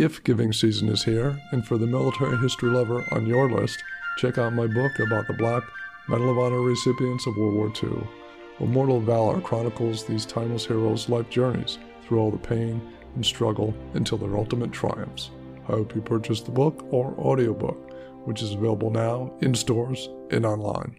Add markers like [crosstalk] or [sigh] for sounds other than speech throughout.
Gift giving season is here, and for the military history lover on your list, check out my book about the Black Medal of Honor recipients of World War II. Immortal Valor chronicles these timeless heroes' life journeys through all the pain and struggle until their ultimate triumphs. I hope you purchase the book or audiobook, which is available now in stores and online.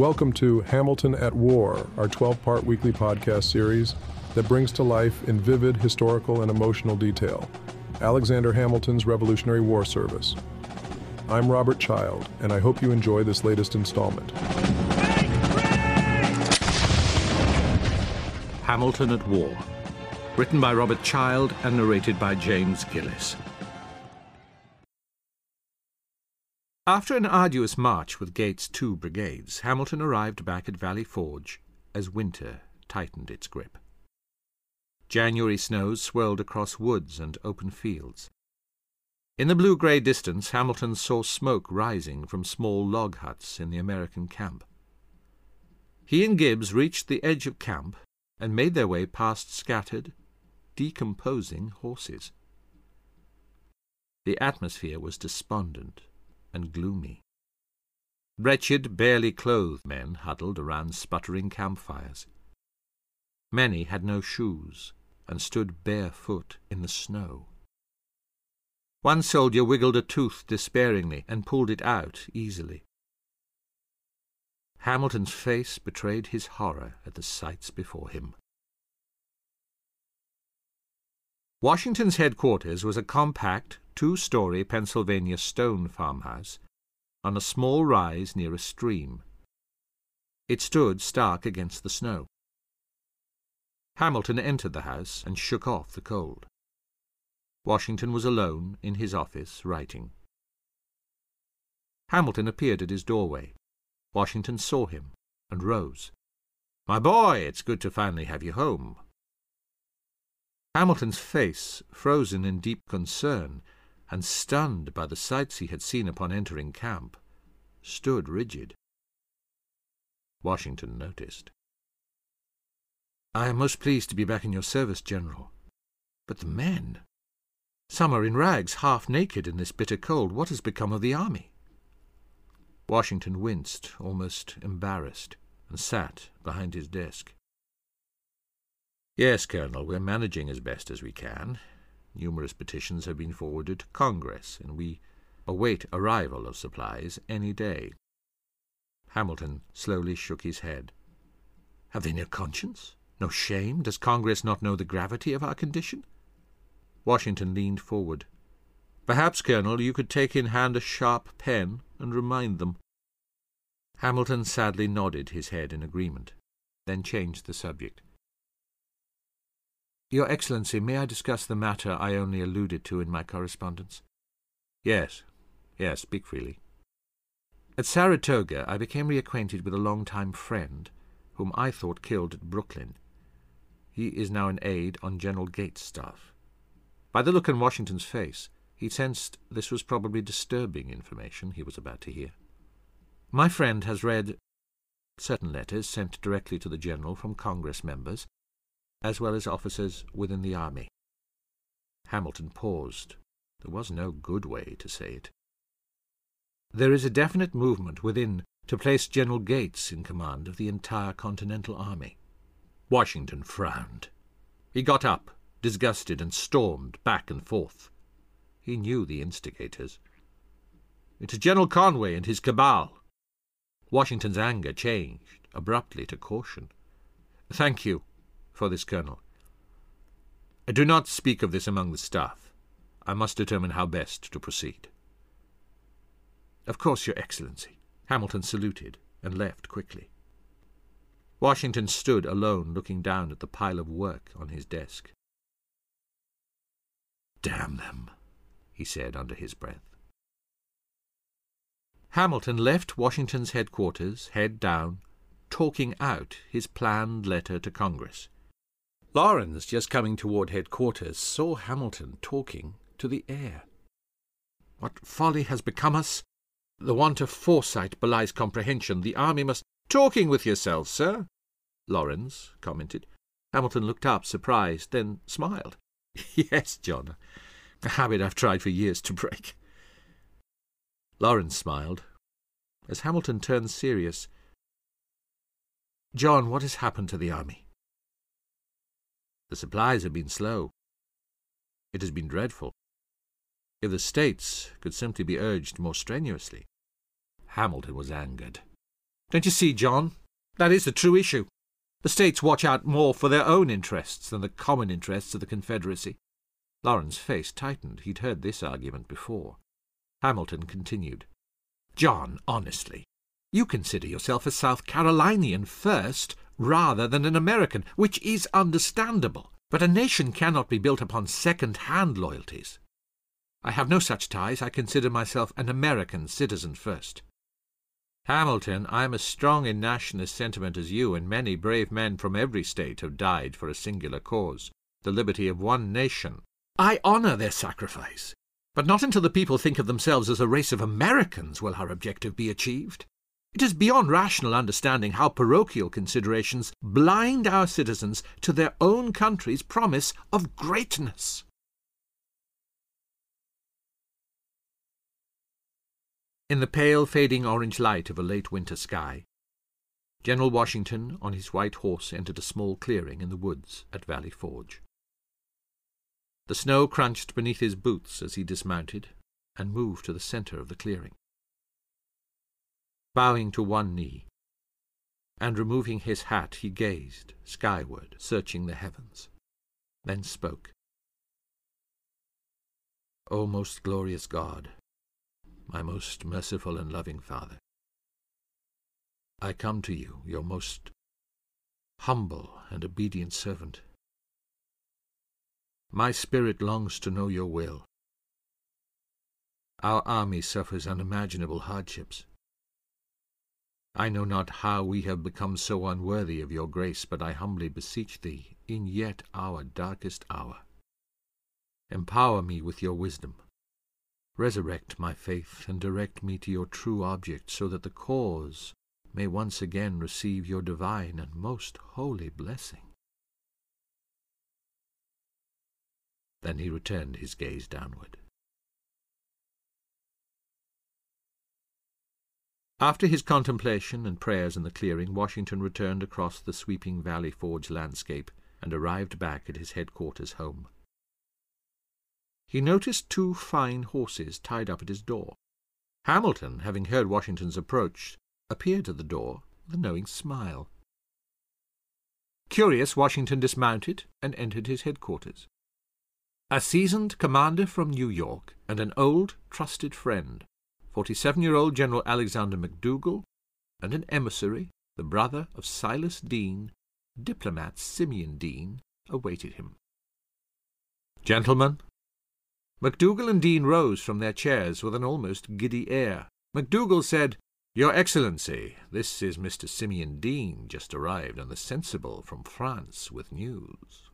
Welcome to Hamilton at War, our 12 part weekly podcast series that brings to life in vivid historical and emotional detail Alexander Hamilton's Revolutionary War Service. I'm Robert Child, and I hope you enjoy this latest installment. Hamilton at War, written by Robert Child and narrated by James Gillis. After an arduous march with Gates's two brigades, Hamilton arrived back at Valley Forge as winter tightened its grip. January snows swirled across woods and open fields. In the blue-grey distance, Hamilton saw smoke rising from small log huts in the American camp. He and Gibbs reached the edge of camp and made their way past scattered, decomposing horses. The atmosphere was despondent and gloomy. Wretched, barely clothed men huddled around sputtering campfires. Many had no shoes and stood barefoot in the snow. One soldier wiggled a tooth despairingly and pulled it out easily. Hamilton's face betrayed his horror at the sights before him. Washington's headquarters was a compact, two-story Pennsylvania stone farmhouse on a small rise near a stream. It stood stark against the snow. Hamilton entered the house and shook off the cold. Washington was alone in his office, writing. Hamilton appeared at his doorway. Washington saw him and rose. My boy, it's good to finally have you home. Hamilton's face, frozen in deep concern, and stunned by the sights he had seen upon entering camp, stood rigid. Washington noticed. I am most pleased to be back in your service, General. But the men! Some are in rags, half naked in this bitter cold. What has become of the army? Washington winced, almost embarrassed, and sat behind his desk. Yes, Colonel, we're managing as best as we can. Numerous petitions have been forwarded to Congress, and we await arrival of supplies any day. Hamilton slowly shook his head. Have they no conscience? No shame? Does Congress not know the gravity of our condition? Washington leaned forward. Perhaps, Colonel, you could take in hand a sharp pen and remind them. Hamilton sadly nodded his head in agreement, then changed the subject. Your Excellency, may I discuss the matter I only alluded to in my correspondence? Yes, yes, speak freely. At Saratoga, I became reacquainted with a long-time friend, whom I thought killed at Brooklyn. He is now an aide on General Gates' staff. By the look in Washington's face, he sensed this was probably disturbing information he was about to hear. My friend has read certain letters sent directly to the General from Congress members as well as officers within the army. Hamilton paused. There was no good way to say it. There is a definite movement within to place General Gates in command of the entire Continental Army. Washington frowned. He got up, disgusted, and stormed back and forth. He knew the instigators. It is General Conway and his cabal. Washington's anger changed abruptly to caution. Thank you, for this colonel. I do not speak of this among the staff. I must determine how best to proceed. Of course, Your Excellency. Hamilton saluted and left quickly. Washington stood alone looking down at the pile of work on his desk. Damn them, he said under his breath. Hamilton left Washington's headquarters, head down, talking out his planned letter to Congress. Laurens, just coming toward headquarters, saw Hamilton talking to the air. What folly has become us? The want of foresight belies comprehension. The army must... Talking with yourself, sir, Laurens commented. Hamilton looked up, surprised, then smiled. [laughs] yes, John, a habit I've tried for years to break. Laurens smiled. As Hamilton turned serious, John, what has happened to the army? The supplies have been slow. It has been dreadful. If the States could simply be urged more strenuously. Hamilton was angered. Don't you see, John? That is the true issue. The States watch out more for their own interests than the common interests of the Confederacy. Laurens's face tightened. He'd heard this argument before. Hamilton continued. John, honestly, you consider yourself a South Carolinian first, rather than an American, which is understandable. But a nation cannot be built upon second-hand loyalties. I have no such ties. I consider myself an American citizen first. Hamilton, I am as strong in nationalist sentiment as you, and many brave men from every state have died for a singular cause, the liberty of one nation. I honour their sacrifice, but not until the people think of themselves as a race of Americans will our objective be achieved. It is beyond rational understanding how parochial considerations blind our citizens to their own country's promise of greatness. In the pale, fading orange light of a late winter sky, General Washington on his white horse entered a small clearing in the woods at Valley Forge. The snow crunched beneath his boots as he dismounted and moved to the centre of the clearing bowing to one knee, and removing his hat, he gazed skyward, searching the heavens, then spoke. O most glorious God, my most merciful and loving Father, I come to you, your most humble and obedient servant. My spirit longs to know your will. Our army suffers unimaginable hardships. I know not how we have become so unworthy of your grace, but I humbly beseech thee, in yet our darkest hour, empower me with your wisdom. Resurrect my faith, and direct me to your true object, so that the cause may once again receive your divine and most holy blessing. Then he returned his gaze downward. After his contemplation and prayers in the clearing, Washington returned across the sweeping Valley Forge landscape and arrived back at his headquarters home. He noticed two fine horses tied up at his door. Hamilton, having heard Washington's approach, appeared at the door with a knowing smile. Curious, Washington dismounted and entered his headquarters. A seasoned commander from New York and an old, trusted friend 47-year-old General Alexander McDougall, and an emissary, the brother of Silas Deane, diplomat Simeon Deane, awaited him. Gentlemen, McDougall and Deane rose from their chairs with an almost giddy air. McDougall said, Your Excellency, this is Mr. Simeon Deane, just arrived on the Sensible from France with news.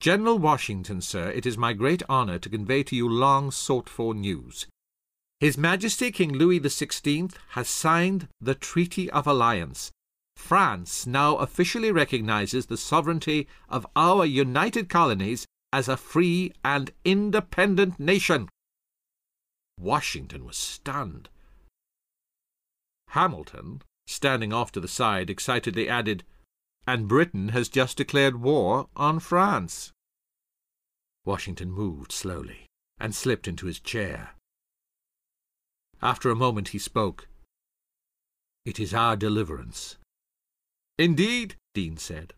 General Washington, sir, it is my great honour to convey to you long sought for news. His Majesty King Louis XVI has signed the Treaty of Alliance. France now officially recognizes the sovereignty of our united colonies as a free and independent nation. Washington was stunned. Hamilton, standing off to the side, excitedly added, And Britain has just declared war on France. Washington moved slowly and slipped into his chair. After a moment he spoke. It is our deliverance. Indeed, Deane said.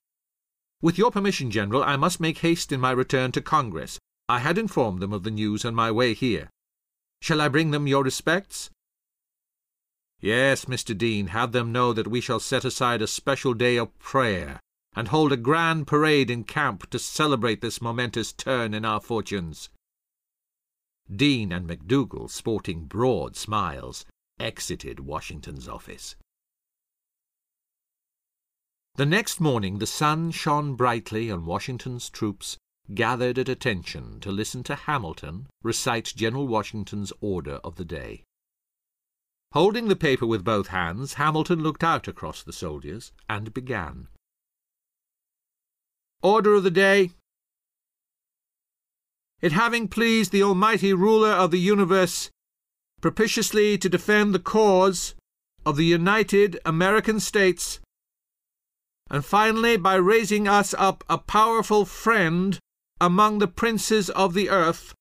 With your permission, General, I must make haste in my return to Congress. I had informed them of the news on my way here. Shall I bring them your respects? Yes, Mr. Deane, have them know that we shall set aside a special day of prayer and hold a grand parade in camp to celebrate this momentous turn in our fortunes. Deane and McDougall, sporting broad smiles, exited Washington's office. The next morning the sun shone brightly on Washington's troops gathered at attention to listen to Hamilton recite General Washington's order of the day. Holding the paper with both hands, Hamilton looked out across the soldiers and began. Order of the day. It having pleased the Almighty Ruler of the universe propitiously to defend the cause of the United American States, and finally by raising us up a powerful friend among the princes of the earth,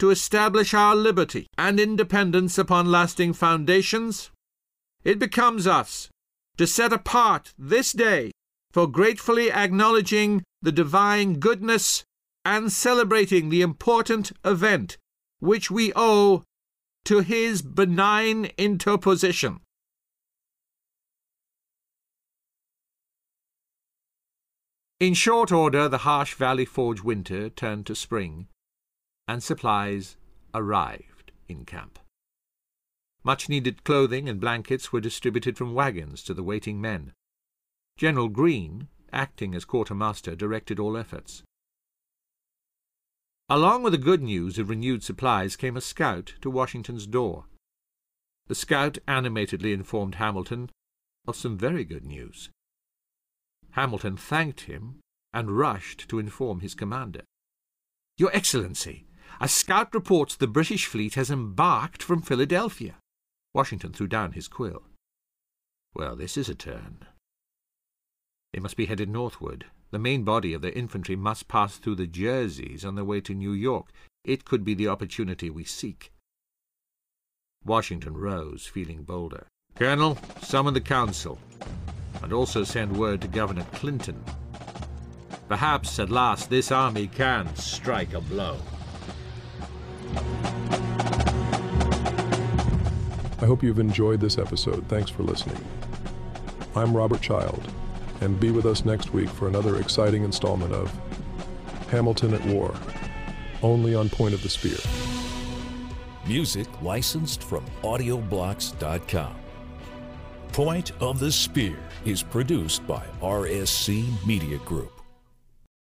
to establish our liberty and independence upon lasting foundations, it becomes us to set apart this day for gratefully acknowledging the divine goodness and celebrating the important event which we owe to his benign interposition. In short order, the harsh Valley Forge winter turned to spring, and supplies arrived in camp. Much needed clothing and blankets were distributed from wagons to the waiting men. General Greene, acting as quartermaster, directed all efforts. Along with the good news of renewed supplies came a scout to Washington's door. The scout animatedly informed Hamilton of some very good news. Hamilton thanked him and rushed to inform his commander. Your Excellency, a scout reports the British fleet has embarked from Philadelphia. Washington threw down his quill. Well, this is a turn. They must be headed northward. The main body of the infantry must pass through the Jerseys on their way to New York. It could be the opportunity we seek. Washington rose, feeling bolder. Colonel, summon the council, and also send word to Governor Clinton. Perhaps at last this army can strike a blow. I hope you've enjoyed this episode. Thanks for listening. I'm Robert Child, and be with us next week for another exciting installment of Hamilton at War, only on Point of the Spear. Music licensed from audioblocks.com. Point of the Spear is produced by RSC Media Group.